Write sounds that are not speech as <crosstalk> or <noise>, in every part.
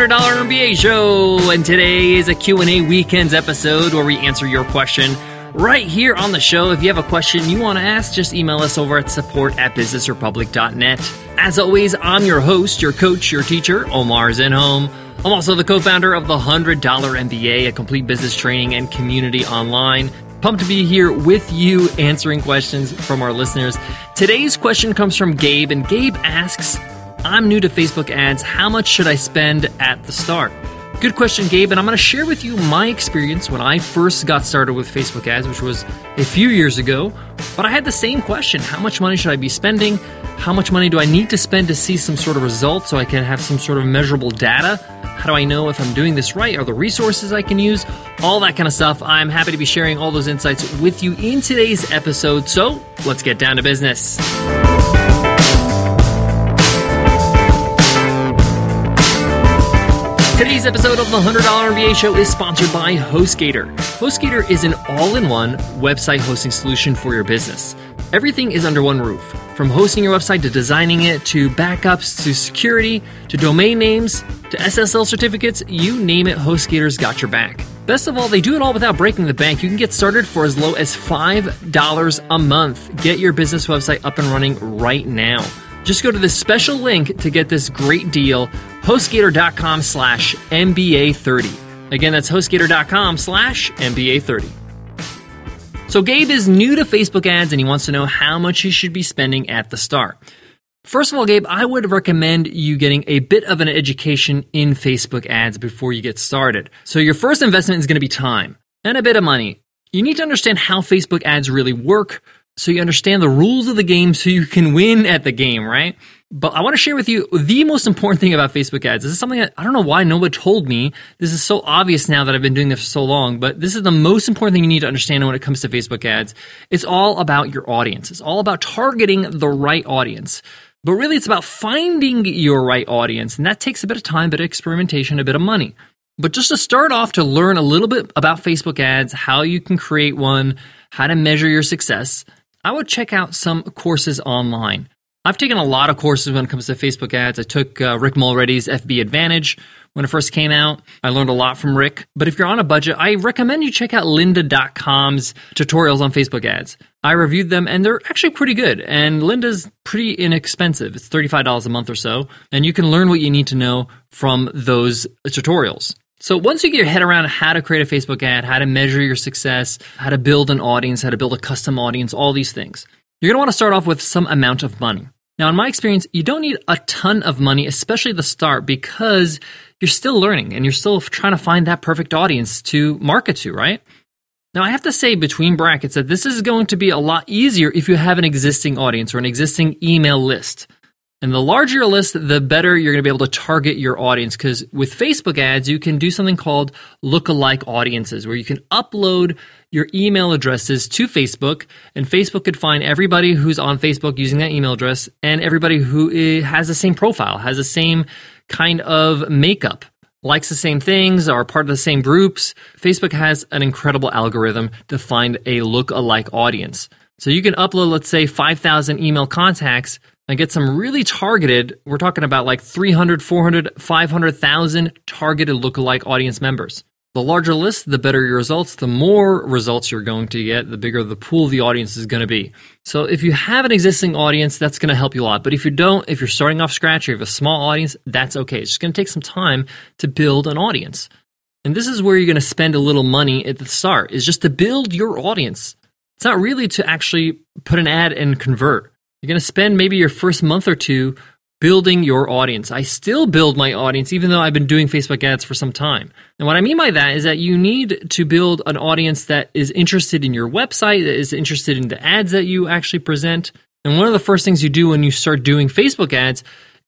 $100 MBA show, and today is a Q&A weekends episode where we answer your question right here on the show. If you have a question you want to ask, just email us over at support at businessrepublic.net. As always, I'm your host, your coach, your teacher, Omar Zenhom. I'm also the co-founder of the $100 MBA, a complete business training and community online. Pumped to be here with you answering questions from our listeners. Today's question comes from Gabe, and Gabe asks, I'm new to Facebook ads. How much should I spend at the start? Good question, Gabe, and I'm going to share with you my experience when I first got started with Facebook ads, which was a few years ago. But I had the same question How much money should I be spending? How much money do I need to spend to see some sort of result so I can have some sort of measurable data? How do I know if I'm doing this right? Are the resources I can use? All that kind of stuff. I'm happy to be sharing all those insights with you in today's episode. So let's get down to business. Today's episode of the $100 MBA Show is sponsored by HostGator. HostGator is an all in one website hosting solution for your business. Everything is under one roof from hosting your website to designing it to backups to security to domain names to SSL certificates you name it, HostGator's got your back. Best of all, they do it all without breaking the bank. You can get started for as low as $5 a month. Get your business website up and running right now. Just go to this special link to get this great deal, hostgator.com slash MBA30. Again, that's hostgator.com slash MBA30. So Gabe is new to Facebook ads and he wants to know how much he should be spending at the start. First of all, Gabe, I would recommend you getting a bit of an education in Facebook ads before you get started. So your first investment is going to be time and a bit of money. You need to understand how Facebook ads really work, so you understand the rules of the game so you can win at the game, right? But I want to share with you the most important thing about Facebook ads. This is something that I don't know why nobody told me. This is so obvious now that I've been doing this for so long, but this is the most important thing you need to understand when it comes to Facebook ads. It's all about your audience. It's all about targeting the right audience. But really, it's about finding your right audience, and that takes a bit of time, a bit of experimentation, a bit of money. But just to start off to learn a little bit about Facebook ads, how you can create one, how to measure your success, I would check out some courses online. I've taken a lot of courses when it comes to Facebook ads. I took uh, Rick Mulready's FB Advantage when it first came out. I learned a lot from Rick. But if you're on a budget, I recommend you check out lynda.com's tutorials on Facebook ads. I reviewed them and they're actually pretty good. And Lynda's pretty inexpensive. It's $35 a month or so. And you can learn what you need to know from those tutorials. So once you get your head around how to create a Facebook ad, how to measure your success, how to build an audience, how to build a custom audience, all these things, you're going to want to start off with some amount of money. Now, in my experience, you don't need a ton of money, especially the start, because you're still learning and you're still trying to find that perfect audience to market to, right? Now, I have to say between brackets that this is going to be a lot easier if you have an existing audience or an existing email list. And the larger your list, the better you're going to be able to target your audience. Because with Facebook ads, you can do something called lookalike audiences, where you can upload your email addresses to Facebook, and Facebook could find everybody who's on Facebook using that email address and everybody who eh, has the same profile, has the same kind of makeup, likes the same things, are part of the same groups. Facebook has an incredible algorithm to find a look-alike audience. So you can upload, let's say, 5,000 email contacts and get some really targeted, we're talking about like 300, 400, 500,000 targeted lookalike audience members. The larger list, the better your results, the more results you're going to get, the bigger the pool the audience is going to be. So if you have an existing audience, that's going to help you a lot. But if you don't, if you're starting off scratch or you have a small audience, that's okay. It's just going to take some time to build an audience. And this is where you're going to spend a little money at the start, is just to build your audience. It's not really to actually put an ad and convert. You're going to spend maybe your first month or two building your audience. I still build my audience even though I've been doing Facebook ads for some time. And what I mean by that is that you need to build an audience that is interested in your website, that is interested in the ads that you actually present. And one of the first things you do when you start doing Facebook ads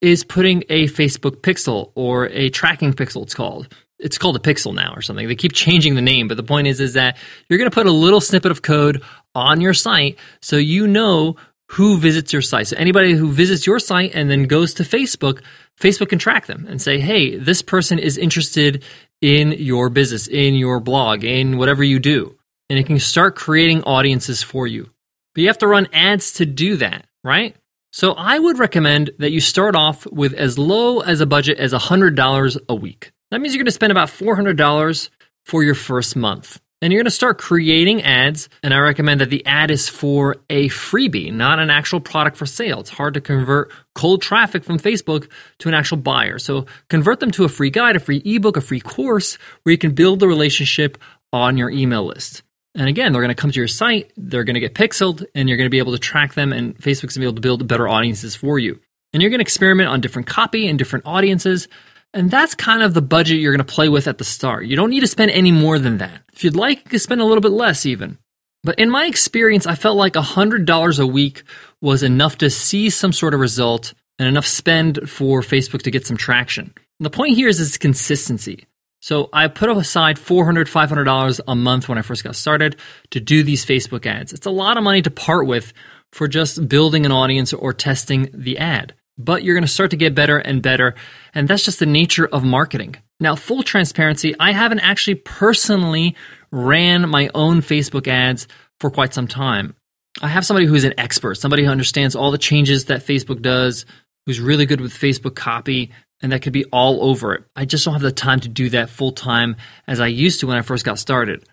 is putting a Facebook pixel or a tracking pixel, it's called. It's called a pixel now or something. They keep changing the name, but the point is is that you're going to put a little snippet of code on your site so you know who visits your site. So anybody who visits your site and then goes to Facebook, Facebook can track them and say, hey, this person is interested in your business, in your blog, in whatever you do. And it can start creating audiences for you. But you have to run ads to do that, right? So I would recommend that you start off with as low as a budget as $100 a week. That means you're going to spend about $400 for your first month. And you're going to start creating ads. And I recommend that the ad is for a freebie, not an actual product for sale. It's hard to convert cold traffic from Facebook to an actual buyer. So convert them to a free guide, a free ebook, a free course where you can build the relationship on your email list. And again, they're going to come to your site, they're going to get pixeled, and you're going to be able to track them, and Facebook's going to be able to build better audiences for you. And you're going to experiment on different copy and different audiences. And that's kind of the budget you're going to play with at the start. You don't need to spend any more than that. If you'd like, you can spend a little bit less even. But in my experience, I felt like $100 a week was enough to see some sort of result and enough spend for Facebook to get some traction. And the point here is its consistency. So I put aside $400, $500 a month when I first got started to do these Facebook ads. It's a lot of money to part with for just building an audience or testing the ad. But you're going to start to get better and better. And that's just the nature of marketing. Now, full transparency, I haven't actually personally ran my own Facebook ads for quite some time. I have somebody who's an expert, somebody who understands all the changes that Facebook does, who's really good with Facebook copy, and that could be all over it. I just don't have the time to do that full time as I used to when I first got started.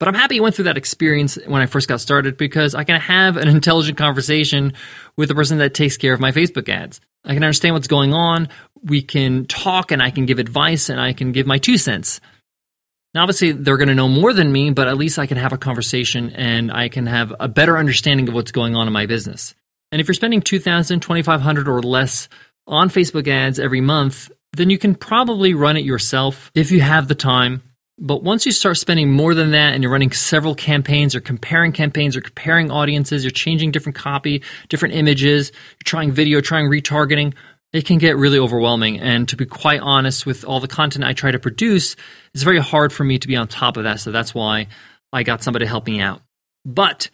But I'm happy I went through that experience when I first got started because I can have an <laughs> intelligent conversation with the person that takes care of my Facebook ads. I can understand what's going on. We can talk and I can give advice and I can give my two cents. Now, obviously, they're going to know more than me, but at least I can have a conversation and I can have a better understanding of what's going on in my business. And if you're spending 2000 2500 or less on Facebook ads every month, then you can probably run it yourself if you have the time. But once you start spending more than that and you're running several campaigns or comparing campaigns or comparing audiences, you're changing different copy, different images, you're trying video, trying retargeting, it can get really overwhelming. And to be quite honest, with all the content I try to produce, it's very hard for me to be on top of that. So that's why I got somebody to help me out. But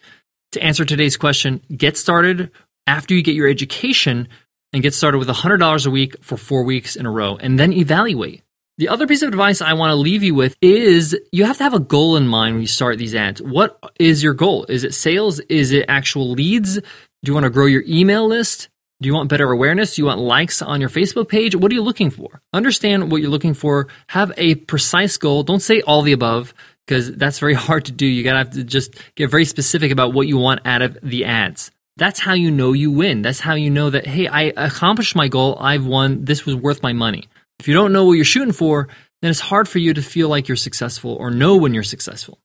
to answer today's question, get started after you get your education and get started with $100 a week for four weeks in a row and then evaluate. The other piece of advice I want to leave you with is you have to have a goal in mind when you start these ads. What is your goal? Is it sales? Is it actual leads? Do you want to grow your email list? Do you want better awareness? Do you want likes on your Facebook page? What are you looking for? Understand what you're looking for. Have a precise goal. Don't say all the above because that's very <laughs> hard to do. You got to have to just get very specific about what you want out of the ads that's how you know you win. That's how you know that, hey, I accomplished my goal. I've won. This was worth my money. If you don't know what you're shooting for, then it's hard for you to feel like you're successful or know when you're successful.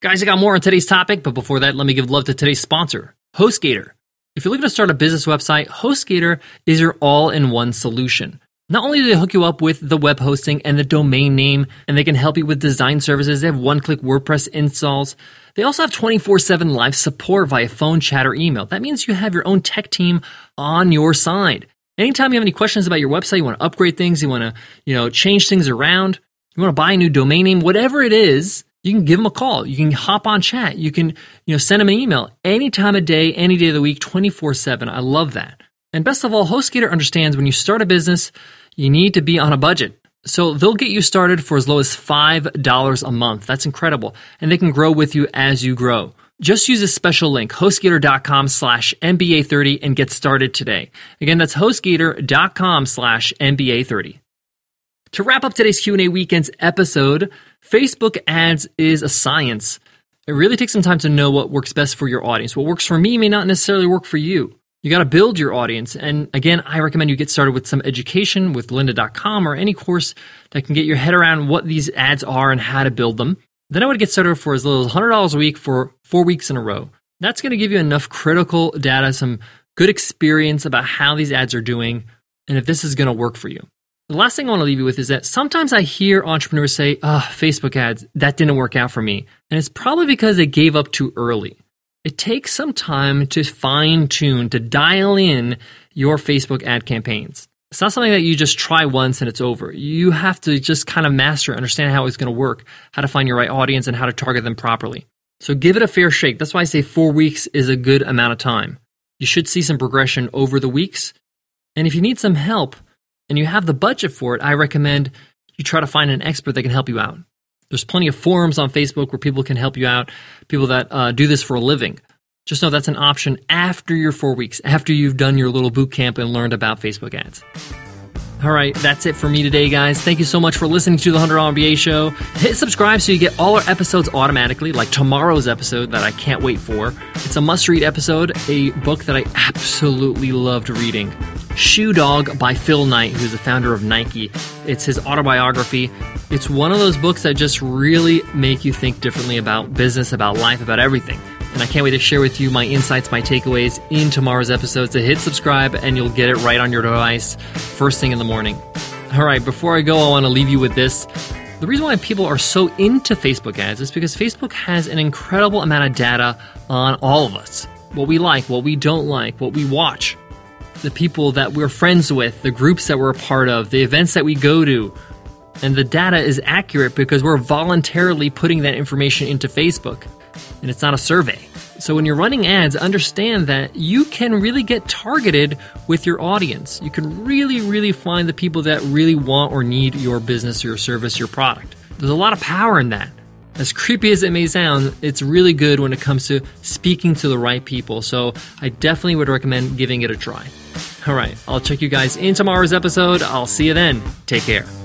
Guys, I got more on today's topic, but before that, let me give love to today's sponsor, HostGator. If you're looking to start a business website, HostGator is your all in one solution. Not only do they hook you up with the web hosting and the domain name, and they can help you with design services, they have one click WordPress installs. They also have 24 7 live support via phone, chat, or email. That means you have your own tech team on your side. Anytime you have any questions about your website, you want to upgrade things, you want to, you know, change things around, you want to buy a new domain name, whatever it is, you can give them a call. You can hop on chat. You can, you know, send them an email any time of day, any day of the week, 24 7. I love that. And best of all, HostGator understands when you start a business, you need to be on a budget. So they'll get you started for as low as $5 a month. That's incredible. And they can grow with you as you grow. Just use a special link, hostgator.com slash MBA30 and get started today. Again, that's hostgator.com slash MBA30. To wrap up today's Q&A weekend's episode, Facebook ads is a science. It really takes some time to know what works best for your audience. What works for me may not necessarily work for you. You got to build your audience. And again, I recommend you get started with some education with lynda.com or any course that can get your head around what these ads are and how to build them. Then I would get started for as little as $100 a week for four weeks in a row. That's going to give you enough critical data, some good experience about how these ads are doing, and if this is going to work for you. The last thing I want to leave you with is that sometimes I hear entrepreneurs say, oh, Facebook ads, that didn't work out for me. And it's probably because they gave up too early it takes some time to fine tune, to dial in your Facebook ad campaigns. It's not something that you just try once and it's over. You have to just kind of master, understand how it's going to work, how to find your right audience, and how to target them properly. So give it a fair shake. That's why I say four weeks is a good amount of time. You should see some progression over the weeks. And if you need some help and you have the budget for it, I recommend you try to find an expert that can help you out. There's plenty of forums on Facebook where people can help you out, people that uh, do this for a living. Just know that's an option after your four weeks, after you've done your little boot camp and learned about Facebook ads. All right, that's it for me today, guys. Thank you so much for listening to the $100 MBA show. Hit subscribe so you get all our episodes automatically, like tomorrow's episode that I can't wait for. It's a must read episode, a book that I absolutely loved reading. Shoe Dog by Phil Knight, who's the founder of Nike. It's his autobiography. It's one of those books that just really make you think differently about business, about life, about everything. And I can't wait to share with you my insights, my takeaways in tomorrow's episode. So hit subscribe and you'll get it right on your device first thing in the morning. All right, before I go, I want to leave you with this. The reason why people are so into Facebook ads is because Facebook has an incredible amount of data on all of us what we like, what we don't like, what we watch, the people that we're friends with, the groups that we're a part of, the events that we go to. And the data is accurate because we're voluntarily putting that information into Facebook and it's not a survey. So when you're running ads, understand that you can really get targeted with your audience. You can really, really find the people that really want or need your business, your service, your product. There's a lot of power in that. As creepy as it may sound, it's really good when it comes to speaking to the right people. So I definitely would recommend giving it a try. All right, I'll check you guys in tomorrow's episode. I'll see you then. Take care.